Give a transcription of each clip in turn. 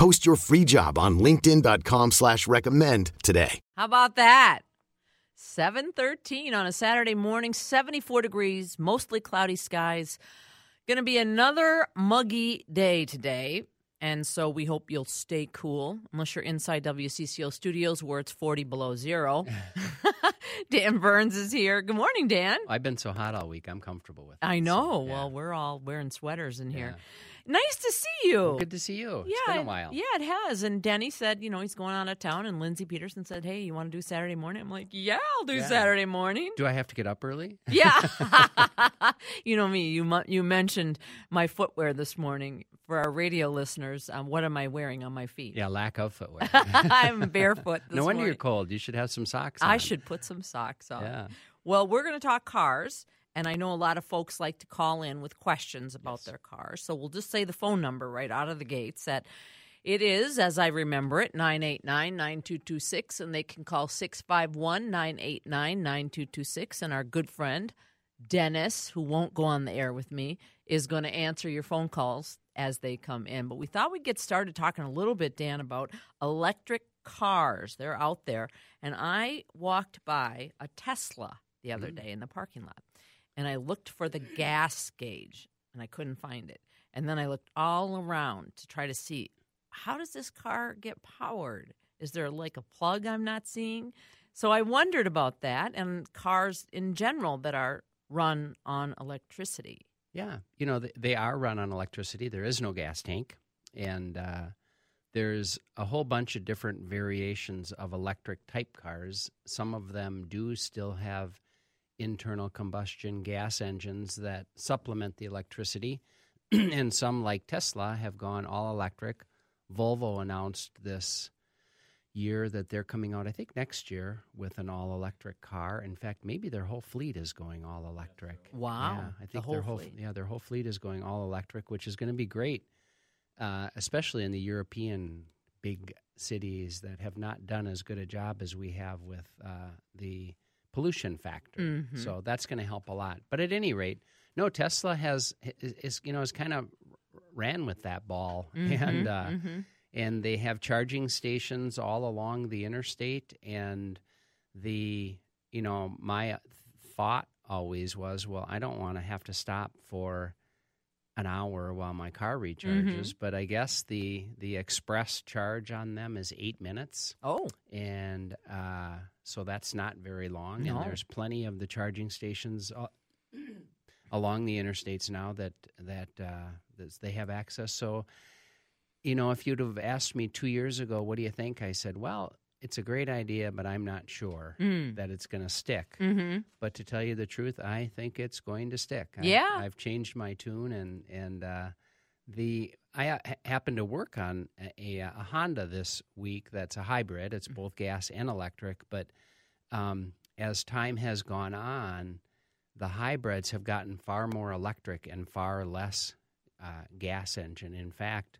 Post your free job on LinkedIn.com slash recommend today. How about that? 713 on a Saturday morning, 74 degrees, mostly cloudy skies. Going to be another muggy day today. And so we hope you'll stay cool, unless you're inside WCCO studios where it's 40 below zero. Dan Burns is here. Good morning, Dan. I've been so hot all week. I'm comfortable with it. I know. so, yeah. Well, we're all wearing sweaters in here. Yeah. Nice to see you. Good to see you. Yeah, it's been a while. Yeah, it has. And Denny said, you know, he's going out of town. And Lindsay Peterson said, hey, you want to do Saturday morning? I'm like, yeah, I'll do Yeah. Saturday morning. Do I have to get up early? Yeah. you know me. You mu- you mentioned my footwear this morning for our radio listeners. Um, what am I wearing on my feet? Yeah, lack of footwear. I'm barefoot. This no wonder you're cold. You should have some socks. I should put some socks on. Yeah. Well, we're going to talk cars, and I know a lot of folks like to call in with questions about Yes. their cars. So we'll just say the phone number right out of the gates that it is, as I remember it, 989 9226, and they can call 651 989 9226. And our good friend, Dennis, who won't go on the air with me, is going to answer your phone calls as they come in. But we thought we'd get started talking a little bit, Dan, about electric cars. They're out there. And I walked by a Tesla the other mm-hmm. day in the parking lot, and I looked for the gas gauge, and I couldn't find it. And then I looked all around to try to see how does this car get powered? Is there like a plug I'm not seeing? So I wondered about that and cars in general that are run on electricity. Yeah. You know, they, are run on electricity. There is no gas tank. And uh, there's a whole bunch of different variations of electric type cars. Some of them do still have internal combustion gas engines that supplement the electricity. and some, like Tesla, have gone all electric. Volvo announced this year that they're coming out, I think next year, with an all electric car. In fact, maybe their whole fleet is going all electric. Wow, Yeah, I the whole their whole fleet. yeah their whole fleet is going all electric, which is going to be great, uh, especially in the European big cities that have not done as good a job as we have with uh, the pollution factor. Mhm. So that's going to help a lot. But at any rate, no Tesla has is, is you know has kind of ran with that ball and. Uh, Mhm. and they have charging stations all along the interstate and the you know my thought always was well i don't want to have to stop for an hour while my car recharges but i guess the the express charge on them is eight minutes Oh, and uh, so that's not very long No. and there's plenty of the charging stations uh, along the interstates now that that uh, that they have access so you know if you'd have asked me two years ago what do you think i said well it's a great idea but i'm not sure Mm. that it's going to stick mm-hmm. but to tell you the truth i think it's going to stick I- Yeah. i've changed my tune and and uh, the I uh, ha- happened to work on a, a, a Honda this week that's a hybrid. It's both gas and electric. But um, as time has gone on, the hybrids have gotten far more electric and far less uh, gas engine. In fact,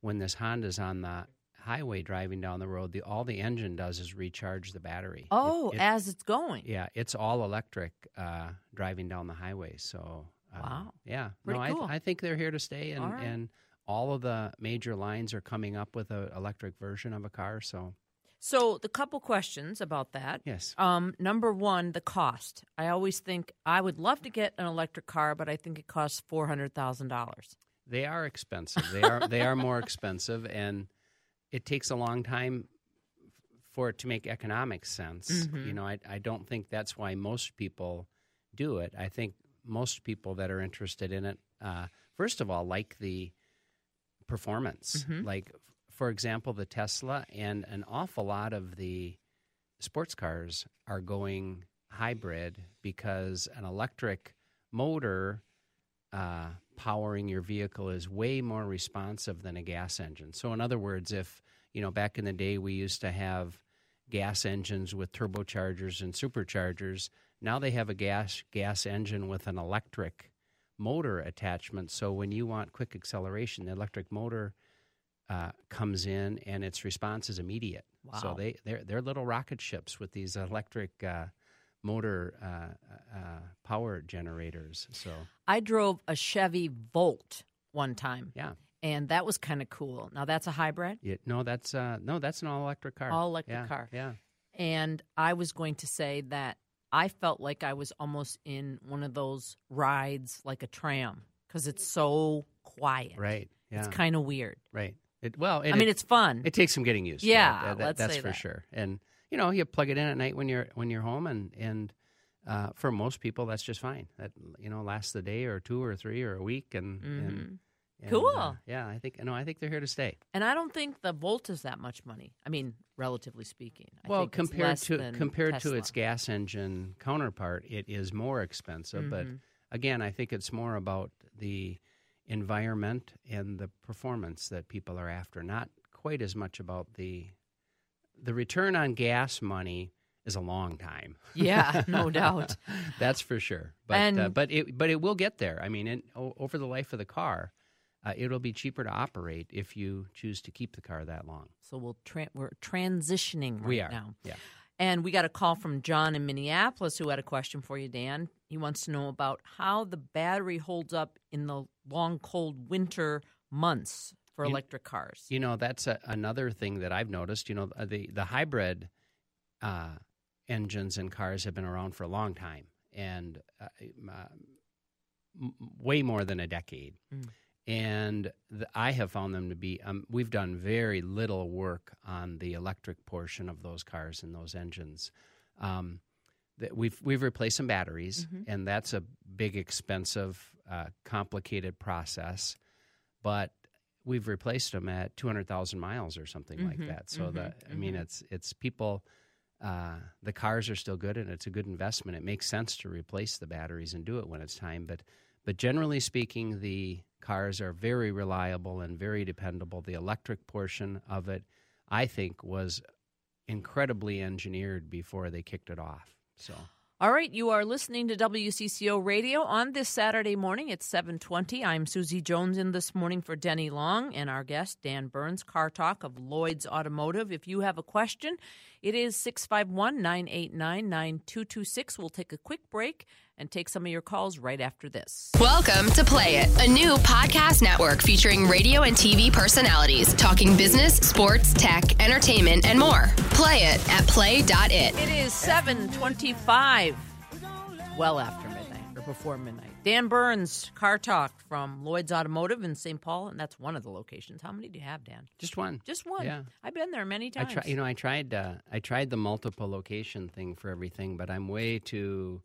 when this Honda's on the highway driving down the road, the, all the engine does is recharge the battery. Oh, it- as it's going. yeah, it's all electric uh, driving down the highway. So uh, Wow. yeah, Pretty no, cool. I, I think they're here to stay, and right. and all of the major lines are coming up with an electric version of a car. So So the couple questions about that. yes, Um, number one, the cost. I always think I would love to get an electric car, but I think it costs four hundred thousand dollars. they are expensive. They are they are more expensive, and it takes a long time for it to make economic sense. Mhm. You know, I I don't think that's why most people do it. I think most people that are interested in it, uh, first of all, like the performance. Mhm. Like, for example, the Tesla and an awful lot of the sports cars are going hybrid because an electric motor uh, powering your vehicle is way more responsive than a gas engine. So, in other words, if you know back in the day we used to have gas engines with turbochargers and superchargers. Now they have a gas gas engine with an electric motor attachment. So when you want quick acceleration, the electric motor uh, comes in and its response is immediate. Wow. So they they're they're little rocket ships with these electric uh, motor uh, uh, power generators. So I drove a Chevy Volt one time, yeah, and that was kind of cool. Now that's a hybrid, yeah no, that's uh, no, that's an all electric car. All electric Yeah, car. Yeah, and I was going to say that I felt like I was almost in one of those rides like a tram because it's so quiet. right. Yeah, It's kind of weird. right. It, well, it, I mean, it- it's fun. It takes some getting used to. Yeah, That- that- let's that's say for that. sure. And you know, you plug it in at night when you're when you're home, and and uh, for most people, that's just fine. That you know lasts the day or two or three or a week, and, and, and, Mm-hmm. Cool. uh, yeah, I think no, I think they're here to stay. and I don't think the Volt is that much money. I mean, relatively speaking. I well, compared to compared Tesla. to its gas engine counterpart, it is more expensive. But Mhm. again, I think it's more about the environment and the performance that people are after, not quite as much about the the return on gas money is a long time. Yeah, no doubt. That's for sure. But uh, but it but it will get there. I mean, in, o- over the life of the car, uh, it'll be cheaper to operate if you choose to keep the car that long. So we'll tra- we're transitioning right we are. now. Yeah. And we got a call from John in Minneapolis who had a question for you, Dan. He wants to know about how the battery holds up in the long, cold winter months for You- electric cars. You know, that's a, another thing that I've noticed. You know, uh, the the hybrid uh, engines and cars have been around for a long time, and uh, uh, m- way more than a decade. Mm. And the, I have found them to be. Um, we've done very little work on the electric portion of those cars and those engines. Um, that we've we've replaced some batteries, Mhm. and that's a big, expensive, uh, complicated process. But we've replaced them at two hundred thousand miles or something like Mhm, that. So mhm, that I mean, mhm. it's it's people. Uh, the cars are still good, and it's a good investment. It makes sense to replace the batteries and do it when it's time. But but generally speaking, the cars are very reliable and very dependable. The electric portion of it, I think, was incredibly engineered before they kicked it off. So All right, you are listening to WCCO Radio on this Saturday morning. It's 7:20. I'm Susie Jones in this morning for Denny Long and our guest Dan Burns, Car Talk of Lloyd's Automotive. If you have a question, it is 651-989-9226. We'll take a quick break and take some of your calls right after this. Welcome to Play It, a new podcast network featuring radio and TV personalities talking business, sports, tech, entertainment, and more. Play it at play.it. It is 725. Well after midnight or before midnight. Dan Burns, Car Talk from Lloyd's Automotive in St. Paul, and that's one of the locations. How many do you have, Dan? just one. Just one. Yeah. I've been there many times. I try, you know, I tried, uh, I tried the multiple location thing for everything, but I'm way too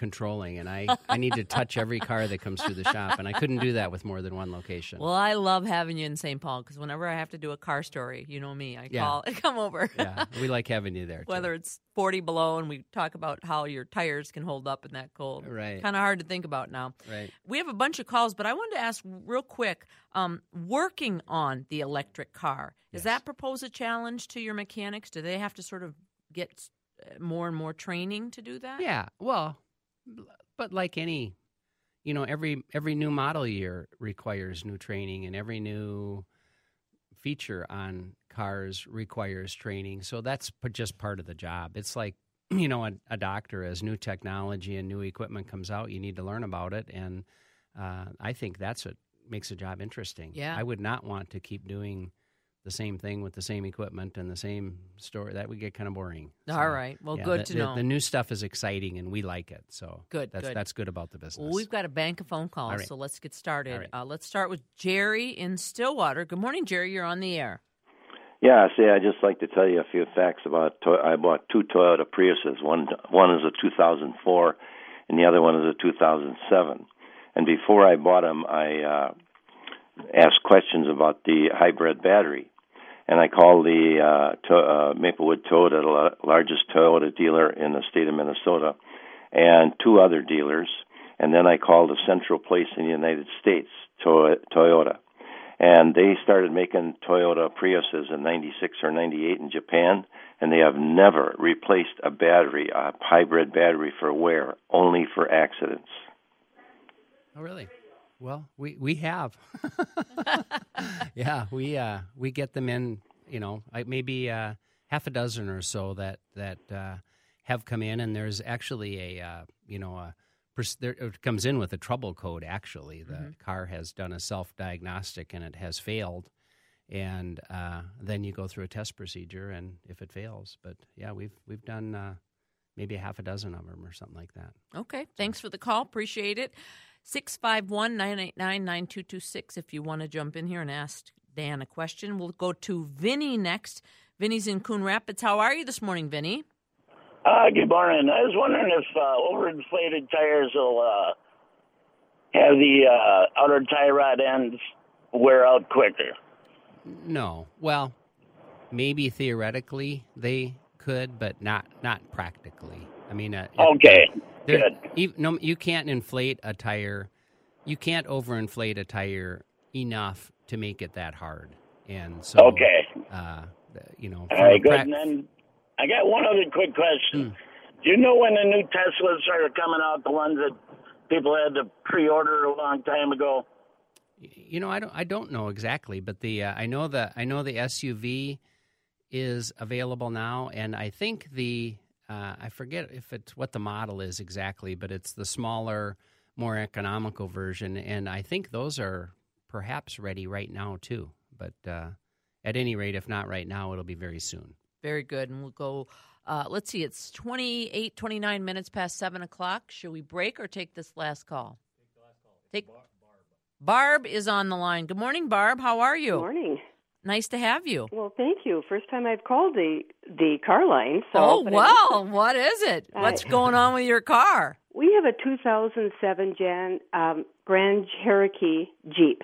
controlling, and I, I need to touch every car that comes through the shop, and I couldn't do that with more than one location. well, I love having you in St. Paul because whenever I have to do a car story, you know me, I Yeah. call, come over. yeah, we like having you there. Too. Whether it's 40 below and we talk about how your tires can hold up in that cold. Right. Kind of hard to think about now. right. We have a bunch of calls, but I wanted to ask real quick um, working on the electric car, does Yes. that propose a challenge to your mechanics? Do they have to sort of get uh, more and more training to do that? Yeah, well, but like any, you know, every every new model year requires new training, and every new feature on cars requires training. So that's just part of the job. It's like you know, a, a doctor as new technology and new equipment comes out, you need to learn about it, and uh, I think that's what makes a job interesting. Yeah. I would not want to keep doing the same thing with the same equipment and the same story. That would get kind of boring. All right. Well, yeah, good the, to the- know. The new stuff is exciting, and we like it. So Good, That's good. that's good about the business. Well, we've got a bank of phone calls, All right. so let's get started. All right. Uh, let's start with Jerry in Stillwater. Good morning, Jerry. You're on the air. Yeah, see, I'd just like to tell you a few facts about. To- I bought two Toyota Priuses. One one is a 2004, and the other one is a 2007. And before I bought them, I uh, asked questions about the hybrid battery, and I called the uh, to- uh, Maplewood Toyota, the la- largest Toyota dealer in the state of Minnesota, and two other dealers, and then I called a central place in the United States, to- Toyota and they started making Toyota Priuses in 96 or 98 in Japan and they have never replaced a battery, a hybrid battery for wear, only for accidents. Oh, really? Well, we we have. yeah, we uh, we get them in. You know, maybe uh, half a dozen or so that that uh, have come in, and there's actually a uh, you know a there, it comes in with a trouble code. Actually, the mm-hmm. car has done a self diagnostic and it has failed, and uh, then you go through a test procedure, and if it fails, but yeah, we've we've done uh, maybe a half a dozen of them or something like that. Okay, thanks for the call. Appreciate it. 651 989 9226 if you want to jump in here and ask Dan a question. We'll go to Vinny next. Vinny's in Coon Rapids. How are you this morning, Vinny? Uh, good morning. I was wondering if uh, overinflated tires will uh, have the uh, outer tie rod ends wear out quicker. No. Well, maybe theoretically they could, but not not practically. I mean, uh, okay, good. You, no, you can't inflate a tire. You can't overinflate a tire enough to make it that hard. And so, okay, uh, you know, all right, good. Pra- and then I got one other quick question. Mm. Do you know when the new Teslas started coming out? The ones that people had to pre-order a long time ago. You know, I don't. I don't know exactly, but the uh, I know the I know the SUV is available now, and I think the uh, I forget if it's what the model is exactly, but it's the smaller, more economical version, and I think those are perhaps ready right now too. But uh, at any rate, if not right now, it'll be very soon. Very good. And we'll go, uh, let's see, it's 28, 29 minutes past 7 o'clock. Should we break or take this last call? Take the last call. Take Barb. Barb is on the line. Good morning, Barb. How are you? Good morning. Nice to have you. Well, thank you. First time I've called the the car line. So, oh well, what is it? What's going on with your car? We have a 2007 Jan um, Grand Cherokee Jeep,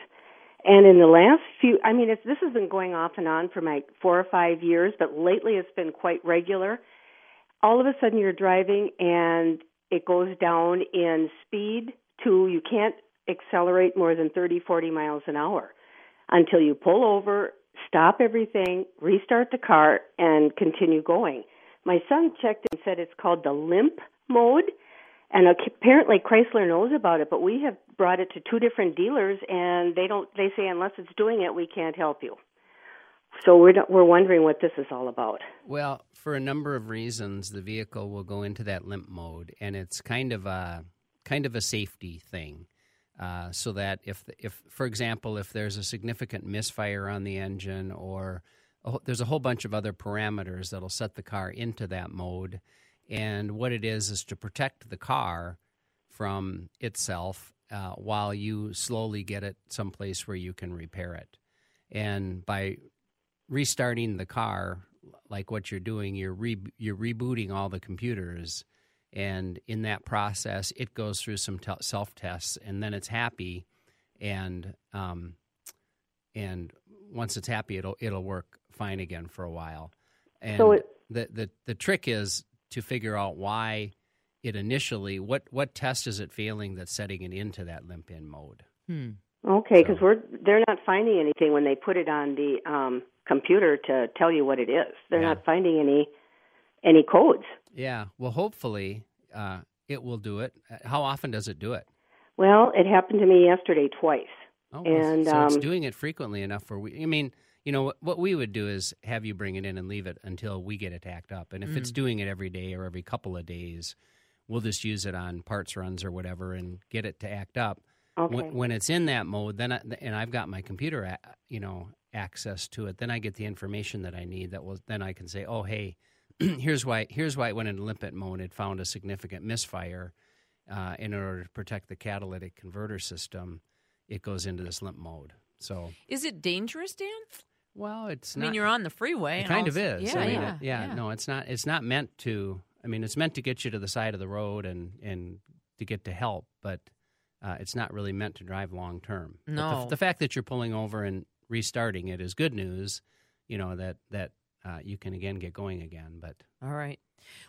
and in the last few, I mean, it's, this has been going off and on for like four or five years, but lately it's been quite regular. All of a sudden you're driving and it goes down in speed to you can't accelerate more than 30, 40 miles an hour until you pull over, stop everything, restart the car, and continue going. My son checked and said it's called the limp mode and apparently Chrysler knows about it, but we have brought it to two different dealers, and they don't. They say unless it's doing it, we can't help you. So we're we're wondering what this is all about. Well, for a number of reasons, the vehicle will go into that limp mode, and it's kind of a kind of a safety thing. Uh, so that if if for example if there's a significant misfire on the engine or a, there's a whole bunch of other parameters that'll set the car into that mode and what it is is to protect the car from itself uh, while you slowly get it someplace where you can repair it. And by restarting the car, like what you're doing, you're re- you're rebooting all the computers, and in that process, it goes through some t- self tests, and then it's happy, and um, and once it's happy, it'll it'll work fine again for a while. And so it, the the the trick is to figure out why it initially what what test is it failing that's setting it into that limp in mode. Hmm. Okay, because so. we're they're not finding anything when they put it on the um, computer to tell you what it is. They're yeah. not finding any any codes. Yeah. Well, hopefully uh, it will do it. How often does it do it? Well, it happened to me yesterday twice. Oh, and so um, it's doing it frequently enough for we. I mean, you know what we would do is have you bring it in and leave it until we get it tacked up and if mm. it's doing it every day or every couple of days we'll just use it on parts runs or whatever and get it to act up okay. when, when it's in that mode then I, and i've got my computer you know access to it then i get the information that i need that will then i can say oh hey here's why here's why it went into limpet mode it found a significant misfire uh, in order to protect the catalytic converter system it goes into this limp mode so is it dangerous dan well, it's I not. mean, you're on the freeway. It kind also, of is. Yeah, I mean, yeah, it, yeah, yeah. No, it's not. It's not meant to. I mean, it's meant to get you to the side of the road and and to get to help, but uh, it's not really meant to drive long term. No. The, the, fact that you're pulling over and restarting it is good news. You know that that uh, you can again get going again. But all right.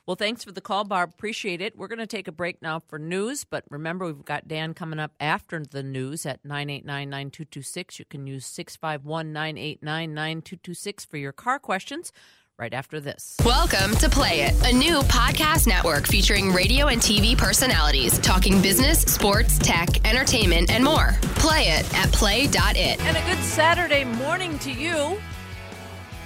Well, thanks for the call, Barb. Appreciate it. We're going to take a break now for news, but remember, we've got Dan coming up after the news at 989 9226. You can use 651 989 9226 for your car questions right after this. Welcome to Play It, a new podcast network featuring radio and TV personalities talking business, sports, tech, entertainment, and more. Play it at play.it. And a good Saturday morning to you.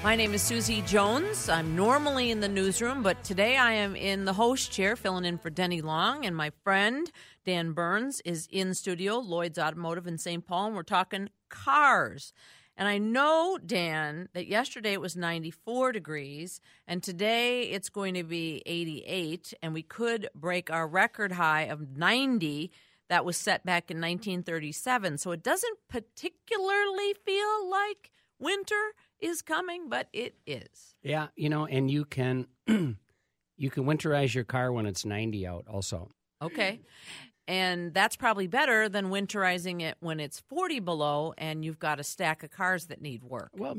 My name is Susie Jones. I'm normally in the newsroom, but today I am in the host chair filling in for Denny Long. And my friend Dan Burns is in studio, Lloyd's Automotive in St. Paul, and we're talking cars. And I know, Dan, that yesterday it was 94 degrees, and today it's going to be 88, and we could break our record high of 90 that was set back in 1937. So it doesn't particularly feel like winter is coming, but it is. Yeah, you know, and you can you can winterize your car when it's 90 out also. Okay. And that's probably better than winterizing it when it's 40 below and you've got a stack of cars that need work. Well,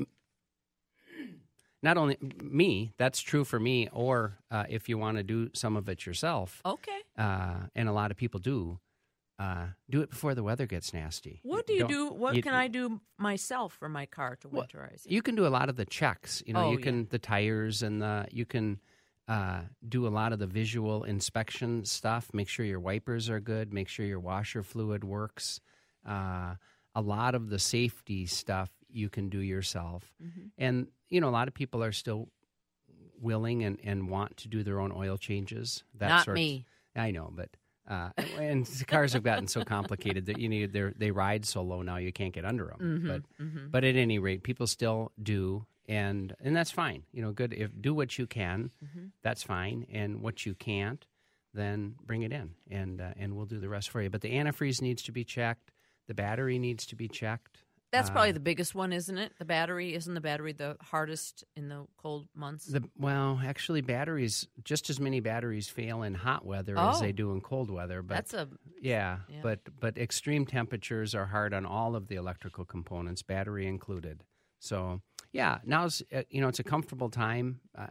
not only me, that's true for me, or uh, if you want to do some of it yourself. Okay. Uh, and a lot of people do. Uh, do it before the weather gets nasty. What do you Don't- do? What you- can I do myself for my car to Well, winterize it? You can do a lot of the checks. You know, Oh, you yeah. can the tires and the you can uh, do a lot of the visual inspection stuff. Make sure your wipers are good. Make sure your washer fluid works. Uh, a lot of the safety stuff you can do yourself, Mm-hmm. and you know a lot of people are still willing and, and want to do their own oil changes. That Not sort me. I know, but. Uh, and cars have gotten so complicated that you need they they ride so low now you can't get under them. Mm-hmm, But but at any rate, people still do, and and that's fine. You know, good if do what you can, Mm-hmm. that's fine, and what you can't, then bring it in, and uh, and we'll do the rest for you. But the antifreeze needs to be checked. The battery needs to be checked. That's Uh, probably the biggest one, isn't it? The battery isn't the battery the hardest in the cold months. The well, actually, batteries just as many batteries fail in hot weather as Oh. they do in cold weather. But That's a Yeah, Yeah. but but extreme temperatures are hard on all of the electrical components, battery included. So yeah, now's uh, you know it's a comfortable time. Uh,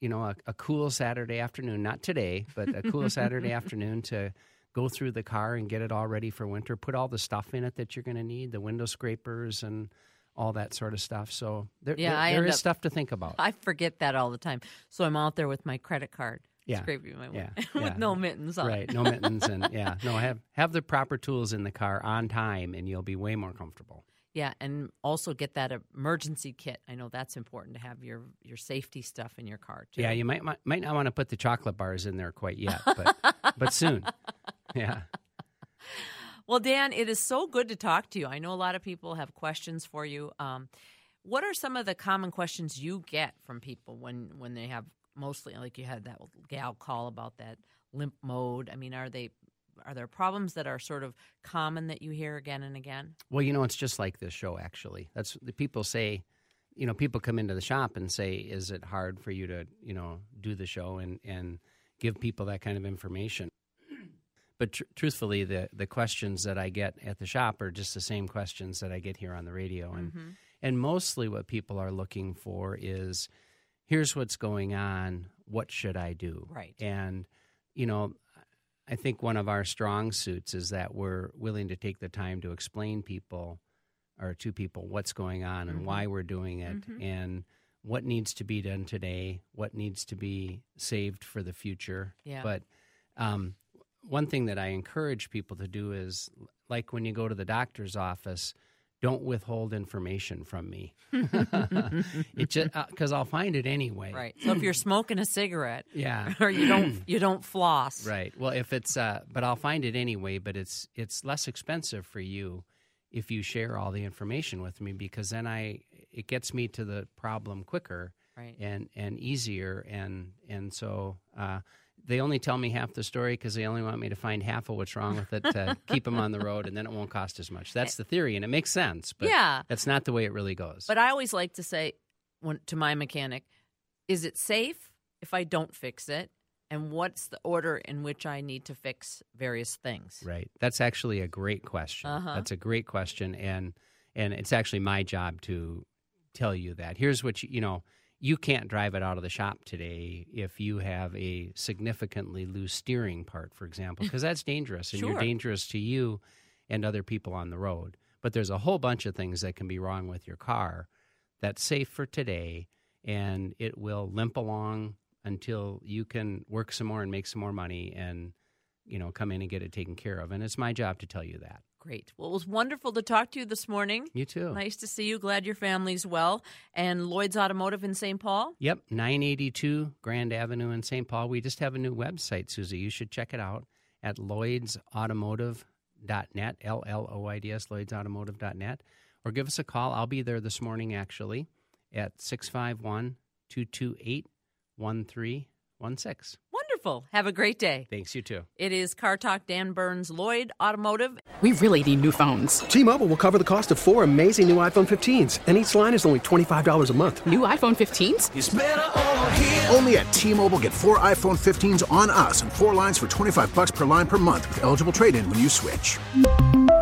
you know, a, a cool Saturday afternoon, not today, but a cool Saturday afternoon to go through the car and get it all ready for winter. Put all the stuff in it that you're going to need, the window scrapers and all that sort of stuff. So there, Yeah, there- there is up- stuff to think about. I forget that all the time. So I'm out there with my credit card. Yeah. Scraping my Yeah, with yeah. no mittens on. Right, no mittens and yeah, no have have the proper tools in the car on time, and you'll be way more comfortable. Yeah, and also get that emergency kit. I know that's important to have your your safety stuff in your car too. Yeah, you might might, might not want to put the chocolate bars in there quite yet, but but soon. Yeah. Well, Dan, it is so good to talk to you. I know a lot of people have questions for you. Um, what are some of the common questions you get from people when when they have mostly like you had that gal call about that limp mode? I mean, are they are there problems that are sort of common that you hear again and again? Well, you know, it's just like this show. Actually, that's the people say. You know, people come into the shop and say, "Is it hard for you to, you know, do the show and and give people that kind of information?" But tr- truthfully, the the questions that I get at the shop are just the same questions that I get here on the radio, and mm-hmm. and mostly what people are looking for is, "Here's what's going on. What should I do?" Right. And you know, I think one of our strong suits is that we're willing to take the time to explain people or to people what's going on and why mm-hmm. we're doing it mm-hmm. and what needs to be done today, what needs to be saved for the future. Yeah. But um, one thing that I encourage people to do is like when you go to the doctor's office, don't withhold information from me. it just because I'll find it anyway. Right. So if you're smoking a cigarette Yeah. or you don't you don't floss. Right. Well, if it's uh, but I'll find it anyway. But it's it's less expensive for you if you share all the information with me because then I it gets me to the problem quicker Right. and and easier and and so uh, they only tell me half the story because they only want me to find half of what's wrong with it to keep them on the road and then it won't cost as much. That's the theory and it makes sense. But Yeah. that's not the way it really goes. But I always like to say when, to my mechanic, is it safe if I don't fix it? And what's the order in which I need to fix various things? Right. That's actually a great question. Uh-huh. That's a great question, and and it's actually my job to tell you that. Here's what you you know. You can't drive it out of the shop today if you have a significantly loose steering part, for example, mm. because that's dangerous and Sure. you're dangerous to you and other people on the road. But there's a whole bunch of things that can be wrong with your car that's safe for today and it will limp along until you can work some more and make some more money and you know come in and get it taken care of and it's my job to tell you that Great. Well, it was wonderful to talk to you this morning. you too Nice to see you. Glad your family's well. And Lloyd's Automotive in St. Paul. Yep, 982 Grand Avenue in St. Paul. We just have a new website, Susie. You should check it out at lloydsautomotive.net, L L O I D S, lloydsautomotive.net. Or give us a call. I'll be there this morning, actually, at 651 228 1316. Wonderful. Have a great day. Thanks, you too. It is Car Talk Dan Burns Lloyd Automotive. We really need new phones. T-Mobile will cover the cost of four amazing new iPhone 15s, and each line is only $25 a month. New iPhone 15s? Only at T-Mobile get four iPhone 15s on us and four lines for 25 bucks per line per month with eligible trade-in when you switch.